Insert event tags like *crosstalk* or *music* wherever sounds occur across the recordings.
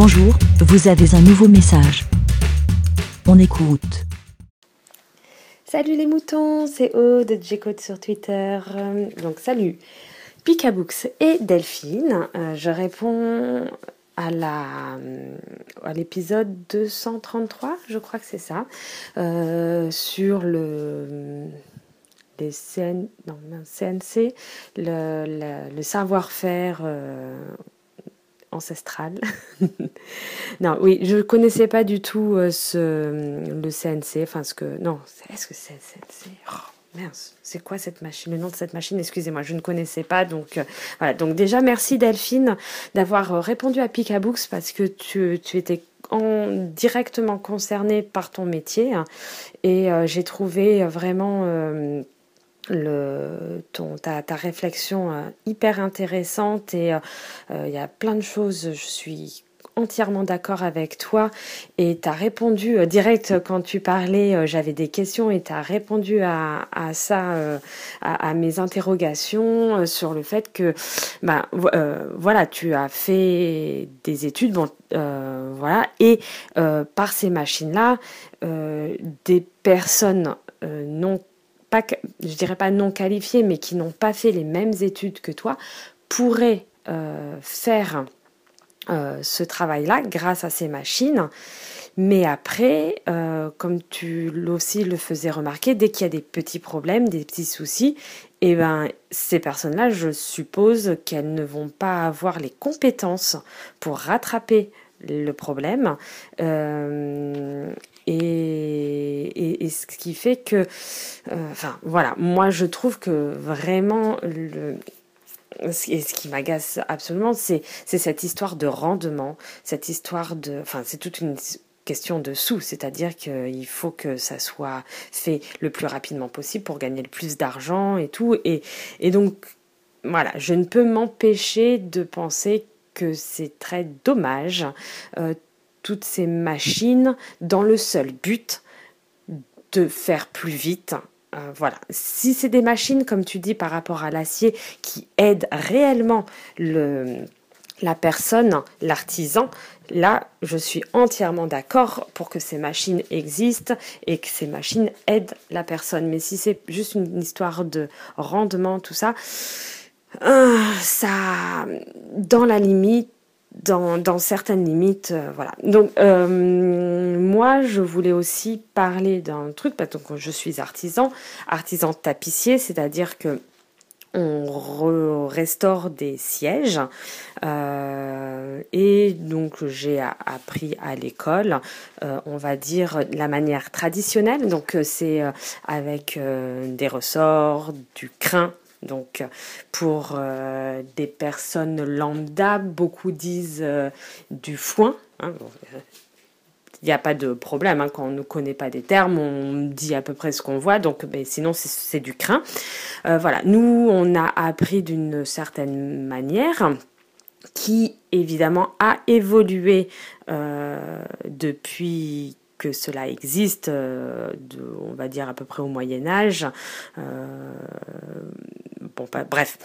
Bonjour, vous avez un nouveau message. On écoute. Salut les moutons, c'est Aude de Jcode sur Twitter. Donc salut Picabooks et Delphine. Euh, je réponds à la à l'épisode 233, je crois que c'est ça, euh, sur le CN, non, CNC, le, savoir-faire euh, ancestral. *laughs* non, oui, je connaissais pas du tout euh, ce, le CNC, enfin ce que... Non, est-ce que c'est CNC oh, c'est quoi cette machine? Le nom de cette machine, excusez-moi, je ne connaissais pas. Donc euh, voilà, donc déjà merci Delphine d'avoir répondu à Picabooks parce que tu, tu étais en, directement concernée par ton métier hein, et j'ai trouvé vraiment ta, ta réflexion euh, hyper intéressante et euh, euh, il y a plein de choses, je suis entièrement d'accord avec toi. Et tu as répondu direct quand tu parlais, j'avais des questions et tu as répondu à, à ça, à, à, mes interrogations sur le fait que, bah, voilà, tu as fait des études, bon, voilà, et par ces machines-là, des personnes non pas, je dirais pas non qualifiés, mais qui n'ont pas fait les mêmes études que toi, pourraient euh, faire euh, ce travail-là grâce à ces machines. Mais après, euh, comme tu aussi le faisais remarquer, dès qu'il y a des petits problèmes, des petits soucis, eh ben, ces personnes-là, je suppose qu'elles ne vont pas avoir les compétences pour rattraper le problème. Et, et, ce qui fait que, euh, enfin voilà, moi je trouve que vraiment le, ce qui m'agace absolument, c'est cette histoire de rendement, cette histoire de, enfin c'est toute une question de sous, c'est-à-dire qu'il faut que ça soit fait le plus rapidement possible pour gagner le plus d'argent et tout, et, et donc voilà, je ne peux m'empêcher de penser que c'est très dommage euh, toutes ces machines dans le seul but de faire plus vite. Euh, voilà. Si c'est des machines, comme tu dis, par rapport à l'acier, qui aident réellement le, la personne, l'artisan, là, je suis entièrement d'accord pour que ces machines existent et que ces machines aident la personne. Mais si c'est juste une histoire de rendement, tout ça, euh, ça, dans la limite, dans, certaines limites, euh, voilà. Donc euh, moi, je voulais aussi parler d'un truc, parce que je suis artisan, artisan tapissier, c'est-à-dire que on restaure des sièges euh, et donc j'ai appris à l'école, on va dire la manière traditionnelle. Donc c'est avec des ressorts, du crin, donc pour euh, des personnes lambda, beaucoup disent euh, du foin. Hein, il n'y a pas de problème hein, quand on ne connaît pas des termes, on dit à peu près ce qu'on voit. Donc, mais sinon c'est du crin. Euh, voilà, nous on a appris d'une certaine manière qui évidemment a évolué depuis que cela existe, euh, on va dire à peu près au Moyen Âge. Euh, bon, bref.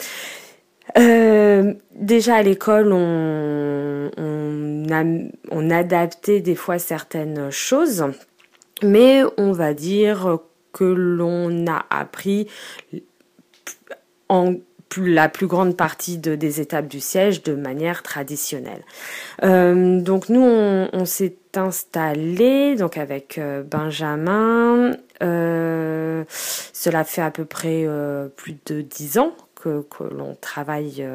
Euh, déjà à l'école, on, on, on adaptait des fois certaines choses, mais on va dire que l'on a appris en la plus grande partie de, des étapes du siège de manière traditionnelle. Euh, donc nous, on, s'est installé donc avec euh, Benjamin. Euh, cela fait à peu près plus de dix ans que, l'on travaille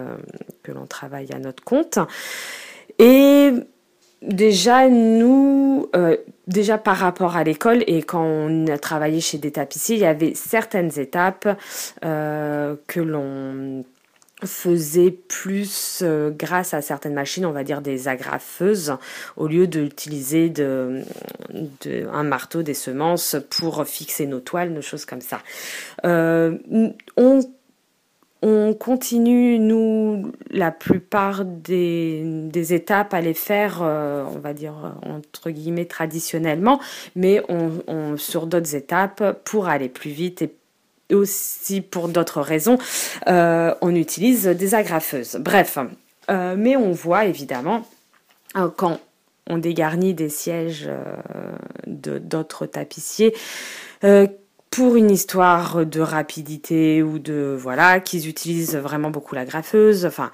que l'on travaille à notre compte. Et Déjà, nous, euh, déjà par rapport à l'école et quand on a travaillé chez des tapissiers, il y avait certaines étapes euh, que l'on faisait plus euh, grâce à certaines machines, on va dire des agrafeuses, au lieu d'utiliser un marteau, des semences pour fixer nos toiles, nos choses comme ça. on on continue, nous, la plupart des, étapes à les faire, euh, on va dire, entre guillemets, traditionnellement, mais on, sur d'autres étapes, pour aller plus vite et aussi pour d'autres raisons, euh, on utilise des agrafeuses. Bref, euh, mais on voit évidemment quand on dégarnit des sièges d'autres tapissiers pour une histoire de rapidité ou de voilà qu'ils utilisent vraiment beaucoup la graffeuse. Enfin,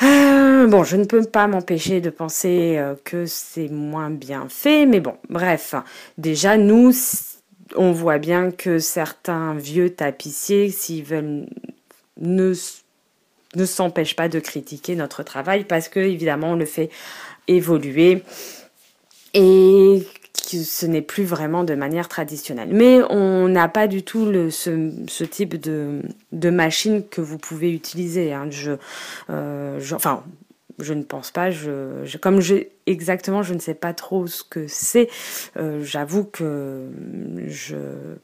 bon, je ne peux pas m'empêcher de penser que c'est moins bien fait, mais bon, bref, déjà nous on voit bien que certains vieux tapissiers, s'ils veulent, ne, s'empêchent pas de critiquer notre travail parce que, évidemment, on le fait évoluer et que ce n'est plus vraiment de manière traditionnelle. Mais on n'a pas du tout ce, type de, machine que vous pouvez utiliser. Hein. Euh, je ne pense pas. Comme je, exactement, je ne sais pas trop ce que c'est. Euh, j'avoue que je,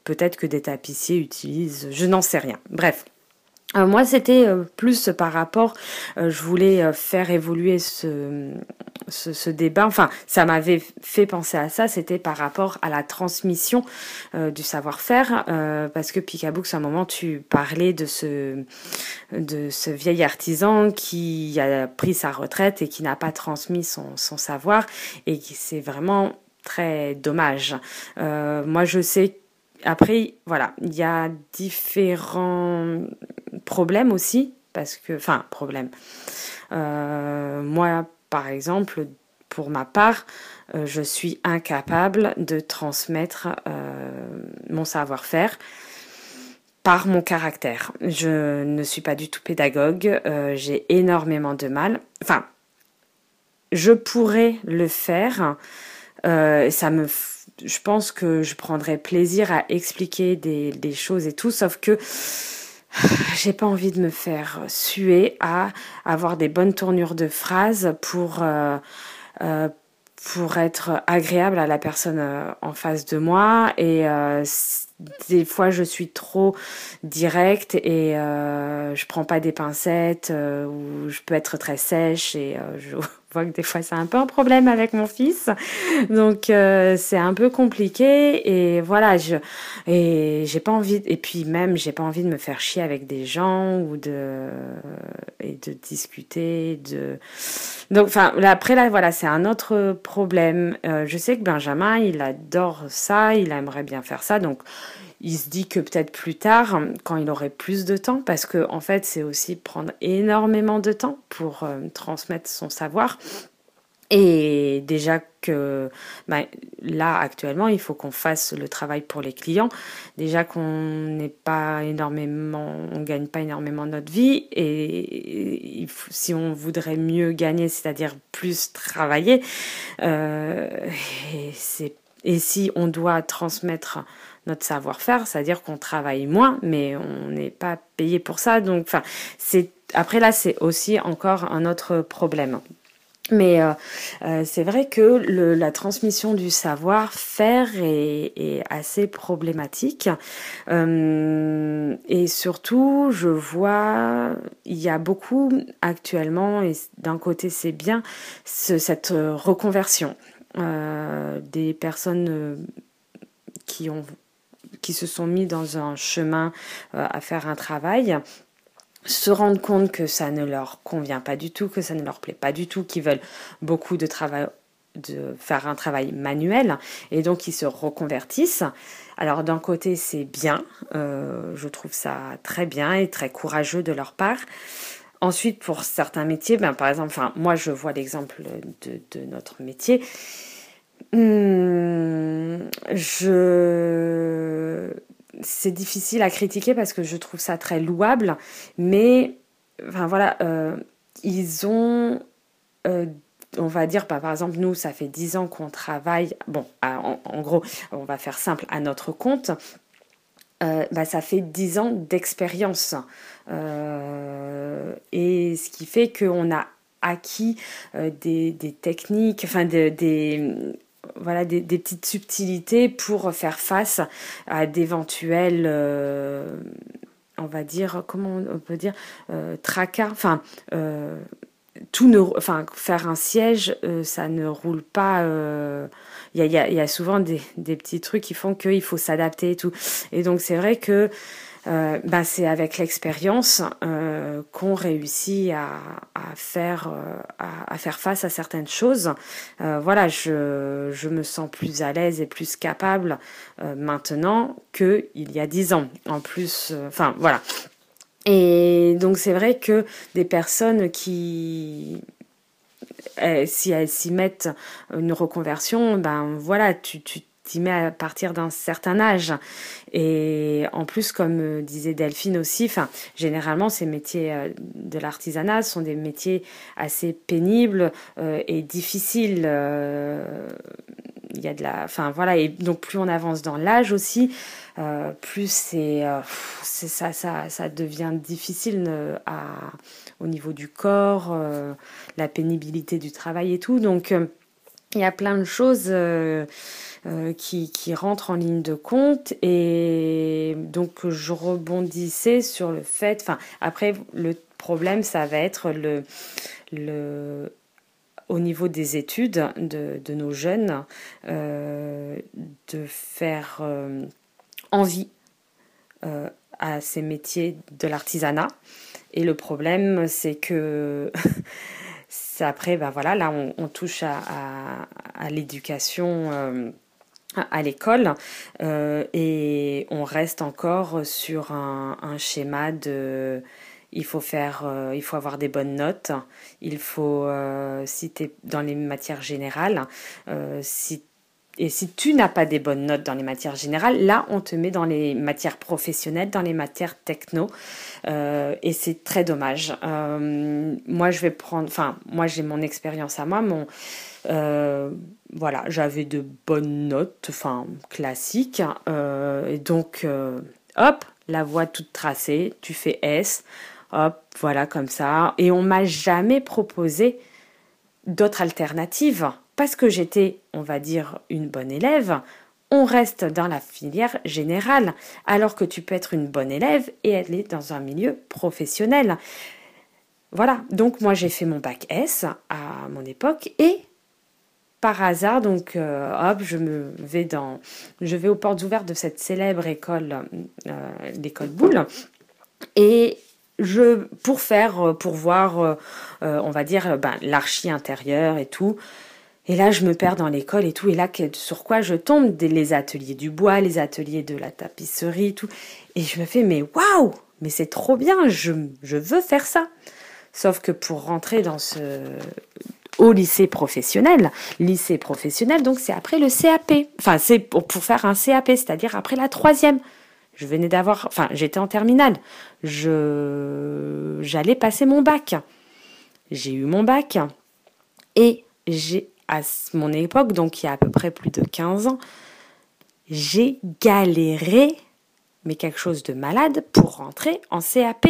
peut-être que des tapissiers utilisent. Je n'en sais rien. Bref. Euh, moi, c'était euh, plus par rapport, je voulais faire évoluer ce, ce, débat. Enfin, ça m'avait fait penser à ça. C'était par rapport à la transmission du savoir-faire, parce que Picabooks, à un moment, tu parlais de ce de ce vieil artisan qui a pris sa retraite et qui n'a pas transmis son, savoir, et qui c'est vraiment très dommage. moi, je sais après, voilà, il y a différents problèmes aussi, parce que, enfin, problème. Euh, moi, par exemple, pour ma part, euh, je suis incapable de transmettre euh, mon savoir-faire par mon caractère. Je ne suis pas du tout pédagogue, j'ai énormément de mal. Enfin, je pourrais le faire, ça me je pense que je prendrais plaisir à expliquer des choses et tout, sauf que *laughs* j'ai pas envie de me faire suer à avoir des bonnes tournures de phrases pour euh, euh, pour être agréable à la personne euh, en face de moi. Et des fois je suis trop directe et je prends pas des pincettes ou je peux être très sèche et je que des fois c'est un peu un problème avec mon fils. Donc euh, c'est un peu compliqué et voilà, je et j'ai pas envie et puis même j'ai pas envie de me faire chier avec des gens ou de et de discuter de donc enfin après là voilà, c'est un autre problème. Euh, je sais que Benjamin, il adore ça, il aimerait bien faire ça donc il se dit que peut-être plus tard, quand il aurait plus de temps, parce que en fait, c'est aussi prendre énormément de temps pour euh, transmettre son savoir. Et déjà que ben, là actuellement, il faut qu'on fasse le travail pour les clients. Déjà qu'on n'est pas énormément, on gagne pas énormément notre vie. Et si on voudrait mieux gagner, c'est-à-dire plus travailler, euh, et si on doit transmettre notre savoir-faire, c'est-à-dire qu'on travaille moins, mais on n'est pas payé pour ça. C'est après là, c'est aussi encore un autre problème. Mais euh, euh, c'est vrai que la transmission du savoir-faire est, assez problématique. Euh, et surtout, je vois, il y a beaucoup actuellement, et d'un côté c'est bien, ce, cette reconversion des personnes qui ont qui se sont mis dans un chemin euh, à faire un travail se rendent compte que ça ne leur convient pas du tout, que ça ne leur plaît pas du tout, qu'ils veulent beaucoup de travail de faire un travail manuel et donc ils se reconvertissent. Alors d'un côté c'est bien, euh, je trouve ça très bien et très courageux de leur part. Ensuite pour certains métiers, ben, par exemple, enfin moi je vois l'exemple de, notre métier, Hmm, c'est difficile à critiquer parce que je trouve ça très louable, mais voilà, euh, ils ont, euh, on va dire, bah, par exemple, nous, ça fait dix ans qu'on travaille, bon, en, gros, on va faire simple, à notre compte, euh, bah, ça fait dix ans d'expérience. et ce qui fait qu'on a acquis des, techniques, enfin des, voilà des, petites subtilités pour faire face à d'éventuels euh, on va dire comment on peut dire euh, tracas. Enfin euh, tout ne enfin faire un siège ça ne roule pas il y a, y, a, souvent des, des, petits trucs qui font qu'il faut s'adapter et tout. Et donc c'est vrai que euh, bah, c'est avec l'expérience euh, qu'on réussit à, faire, euh, à, faire face à certaines choses. Euh, voilà, je, je me sens plus à l'aise et plus capable maintenant qu'il y a dix ans. En plus, enfin voilà. Et donc c'est vrai que des personnes qui si elles s'y mettent une reconversion, ben voilà, tu, tu mets à partir d'un certain âge. Et en plus, comme euh, disait Delphine aussi, enfin, généralement, ces métiers euh, de l'artisanat sont des métiers assez pénibles euh, et difficiles. il y a de la, enfin voilà, et donc plus on avance dans l'âge aussi, plus c'est, ça, ça, ça devient difficile au niveau du corps, la pénibilité du travail et tout. Donc il y a plein de choses euh, euh, qui, qui, rentrent en ligne de compte. Et donc je rebondissais sur le fait, enfin après le problème ça va être le, le au niveau des études de, de nos jeunes euh, de faire envie à ces métiers de l'artisanat. Et le problème c'est que *laughs* après, ben voilà, là on, touche à, l'éducation euh, à l'école euh, et on reste encore sur un, schéma de il faut faire euh, il faut avoir des bonnes notes il faut si dans les matières générales si et si tu n'as pas des bonnes notes dans les matières générales, là, on te met dans les matières professionnelles, dans les matières techno. Euh, et c'est très dommage. Euh, moi, je vais prendre. Enfin, moi, j'ai mon expérience à moi. Mon, euh, voilà, j'avais de bonnes notes, enfin, classiques. et donc, hop, la voie toute tracée. Tu fais S. Hop, voilà, comme ça. Et on m'a jamais proposé d'autres alternatives parce que j'étais, on va dire, une bonne élève, on reste dans la filière générale, alors que tu peux être une bonne élève et aller dans un milieu professionnel. Voilà, donc moi j'ai fait mon bac S à mon époque et par hasard, donc euh, hop, je me vais dans, je vais aux portes ouvertes de cette célèbre école, euh, l'école Boulle, et je pour faire, pour voir, euh, on va dire, ben, l'archi intérieur et tout. Et là, je me perds dans l'école et tout. Et là, sur quoi je tombe? Les ateliers du bois, les ateliers de la tapisserie, tout. Et je me fais, mais waouh Mais c'est trop bien, je, je veux faire ça. Sauf que pour rentrer dans ce au lycée professionnel, lycée professionnel, donc c'est après le CAP. Enfin, c'est pour, pour faire un CAP, c'est-à-dire après la troisième. Je venais d'avoir, enfin, j'étais en terminale. Je, j'allais passer mon bac. J'ai eu mon bac et j'ai à mon époque, donc il y a à peu près plus de 15 ans, j'ai galéré, mais quelque chose de malade, pour rentrer en CAP.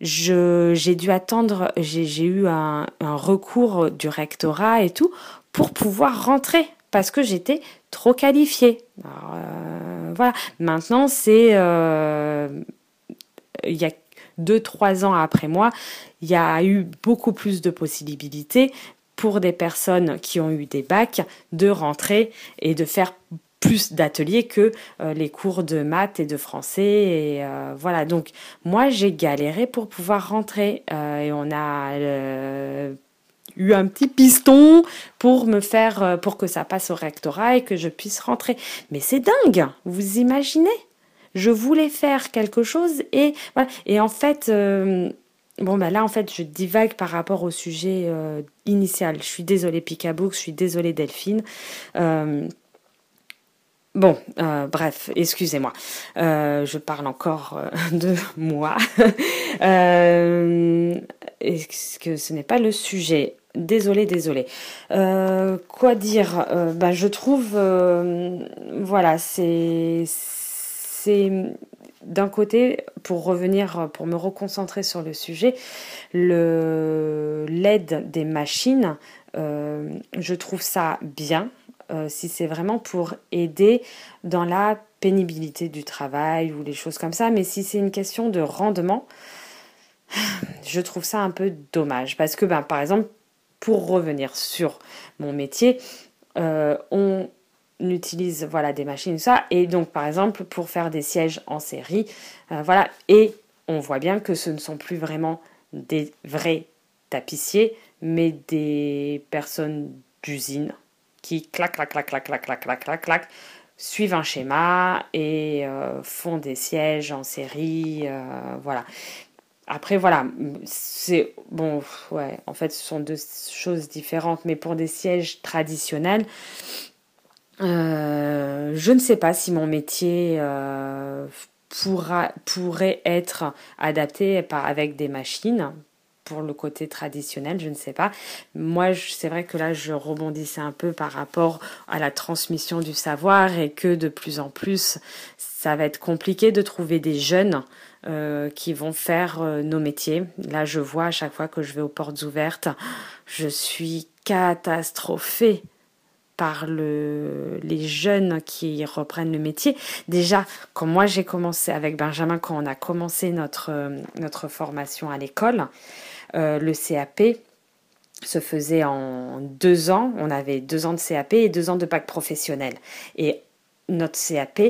J'ai dû attendre, j'ai eu un, recours du rectorat et tout pour pouvoir rentrer parce que j'étais trop qualifiée. Euh, voilà. Maintenant, c'est euh, il y a deux trois ans après moi, il y a eu beaucoup plus de possibilités, pour des personnes qui ont eu des bacs de rentrer et de faire plus d'ateliers que euh, les cours de maths et de français et euh, voilà. Donc moi j'ai galéré pour pouvoir rentrer euh, et on a eu un petit piston pour me faire pour que ça passe au rectorat et que je puisse rentrer. Mais c'est dingue vous imaginez? Je voulais faire quelque chose et et en fait Bon, bah là, en fait, je divague par rapport au sujet euh, initial. Je suis désolée, Picabook, je suis désolée, Delphine. Euh, bon, euh, bref, excusez-moi. je parle encore *laughs* de moi. Est-ce que ce n'est pas le sujet? Désolée, désolée. quoi dire? Bah, Je trouve, voilà, c'est d'un côté, pour revenir, pour me reconcentrer sur le sujet, l'aide des machines, euh, je trouve ça bien euh, si c'est vraiment pour aider dans la pénibilité du travail ou les choses comme ça, mais si c'est une question de rendement, je trouve ça un peu dommage. Parce que, ben, par exemple, pour revenir sur mon métier, euh, on utilise voilà des machines ça. Et donc par exemple pour faire des sièges en série euh, voilà. Et on voit bien que ce ne sont plus vraiment des vrais tapissiers mais des personnes d'usine qui clac clac clac clac clac clac clac clac clac suivent un schéma et euh, font des sièges en série euh, voilà. Après voilà c'est bon ouais en fait ce sont deux choses différentes mais pour des sièges traditionnels euh, je ne sais pas si mon métier euh, pourra, pourrait être adapté par, avec des machines pour le côté traditionnel, je ne sais pas. Moi, c'est vrai que là, je rebondissais un peu par rapport à la transmission du savoir et que de plus en plus, ça va être compliqué de trouver des jeunes euh, qui vont faire nos métiers. Là, je vois à chaque fois que je vais aux portes ouvertes, je suis catastrophée par le, les jeunes qui reprennent le métier. Déjà, quand moi j'ai commencé avec Benjamin, quand on a commencé notre, euh, notre formation à l'école, euh, le CAP se faisait en deux ans. On avait deux ans de CAP et deux ans de bac professionnel. Et notre CAP,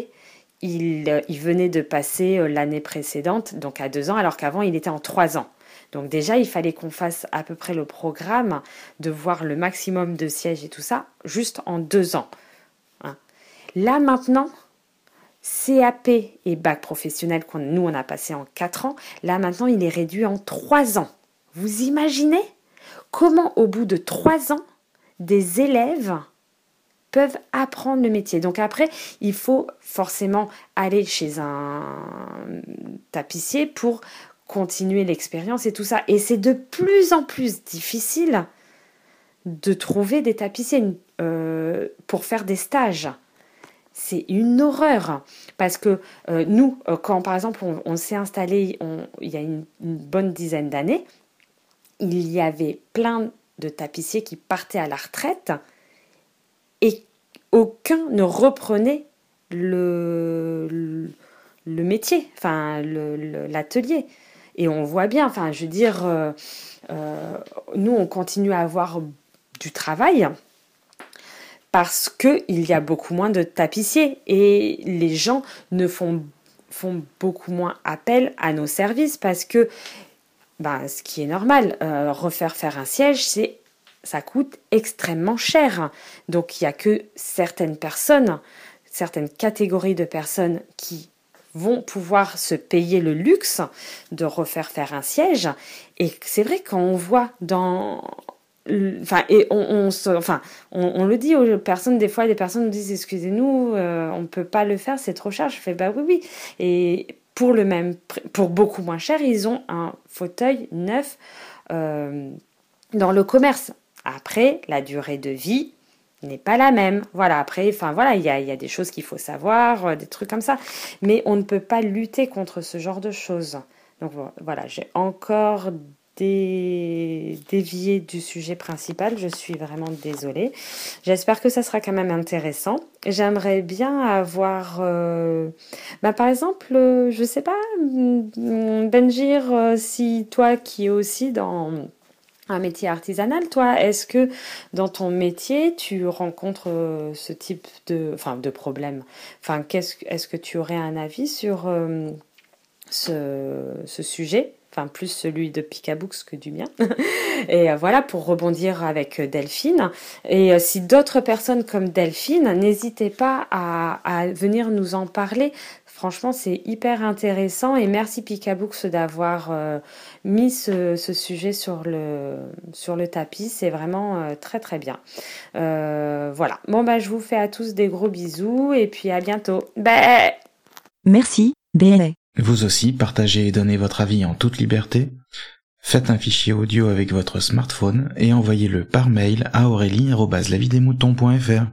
il, euh, il venait de passer l'année précédente, donc à deux ans, alors qu'avant il était en trois ans. Donc déjà, il fallait qu'on fasse à peu près le programme de voir le maximum de sièges et tout ça, juste en deux ans. Hein. Là maintenant, CAP et bac professionnel qu'on nous on a passé en quatre ans, là maintenant il est réduit en trois ans. Vous imaginez comment au bout de trois ans, des élèves peuvent apprendre le métier? Donc après, il faut forcément aller chez un tapissier pour continuer l'expérience et tout ça. Et c'est de plus en plus difficile de trouver des tapissiers euh, pour faire des stages. C'est une horreur parce que euh, nous, euh, quand par exemple on, s'est installé il y a une, bonne dizaine d'années, il y avait plein de tapissiers qui partaient à la retraite et aucun ne reprenait le, le, métier, enfin l'atelier. Et on voit bien, enfin, je veux dire, euh, euh, nous, on continue à avoir du travail parce qu'il y a beaucoup moins de tapissiers et les gens ne font, font beaucoup moins appel à nos services parce que, ben, ce qui est normal, euh, refaire faire un siège, c'est ça coûte extrêmement cher. Donc il n'y a que certaines personnes, certaines catégories de personnes qui vont pouvoir se payer le luxe de refaire faire un siège. Et c'est vrai quand on voit dans enfin et on, enfin on, le dit aux personnes des fois des personnes nous disent excusez-nous euh, on peut pas le faire c'est trop cher. Je fais bah oui oui. Et pour le même pour beaucoup moins cher ils ont un fauteuil neuf euh, dans le commerce. Après la durée de vie n'est pas la même. Voilà, après, enfin voilà, il y a, y a, des choses qu'il faut savoir, euh, des trucs comme ça. Mais on ne peut pas lutter contre ce genre de choses. Donc voilà, j'ai encore dévié du sujet principal. Je suis vraiment désolée. J'espère que ça sera quand même intéressant. J'aimerais bien avoir, euh, bah, par exemple, euh, je sais pas, Benjir, si toi qui es aussi dans un métier artisanal, toi, est-ce que dans ton métier, tu rencontres euh, ce type de, enfin, de problème? Enfin, qu'est-ce, est-ce que tu aurais un avis sur euh, ce, sujet? Enfin, plus celui de Picabooks que du mien. *laughs* Et euh, voilà, pour rebondir avec Delphine. Et si d'autres personnes comme Delphine, n'hésitez pas à, venir nous en parler. Franchement, c'est hyper intéressant et merci Picabooks d'avoir euh, mis ce, sujet sur le, tapis. C'est vraiment euh, très très bien. Euh, voilà. Bon, bah, je vous fais à tous des gros bisous et puis à bientôt. Bah merci, BLA. Vous aussi, partagez et donnez votre avis en toute liberté. Faites un fichier audio avec votre smartphone et envoyez-le par mail à aurélie.lavidemouton.fr.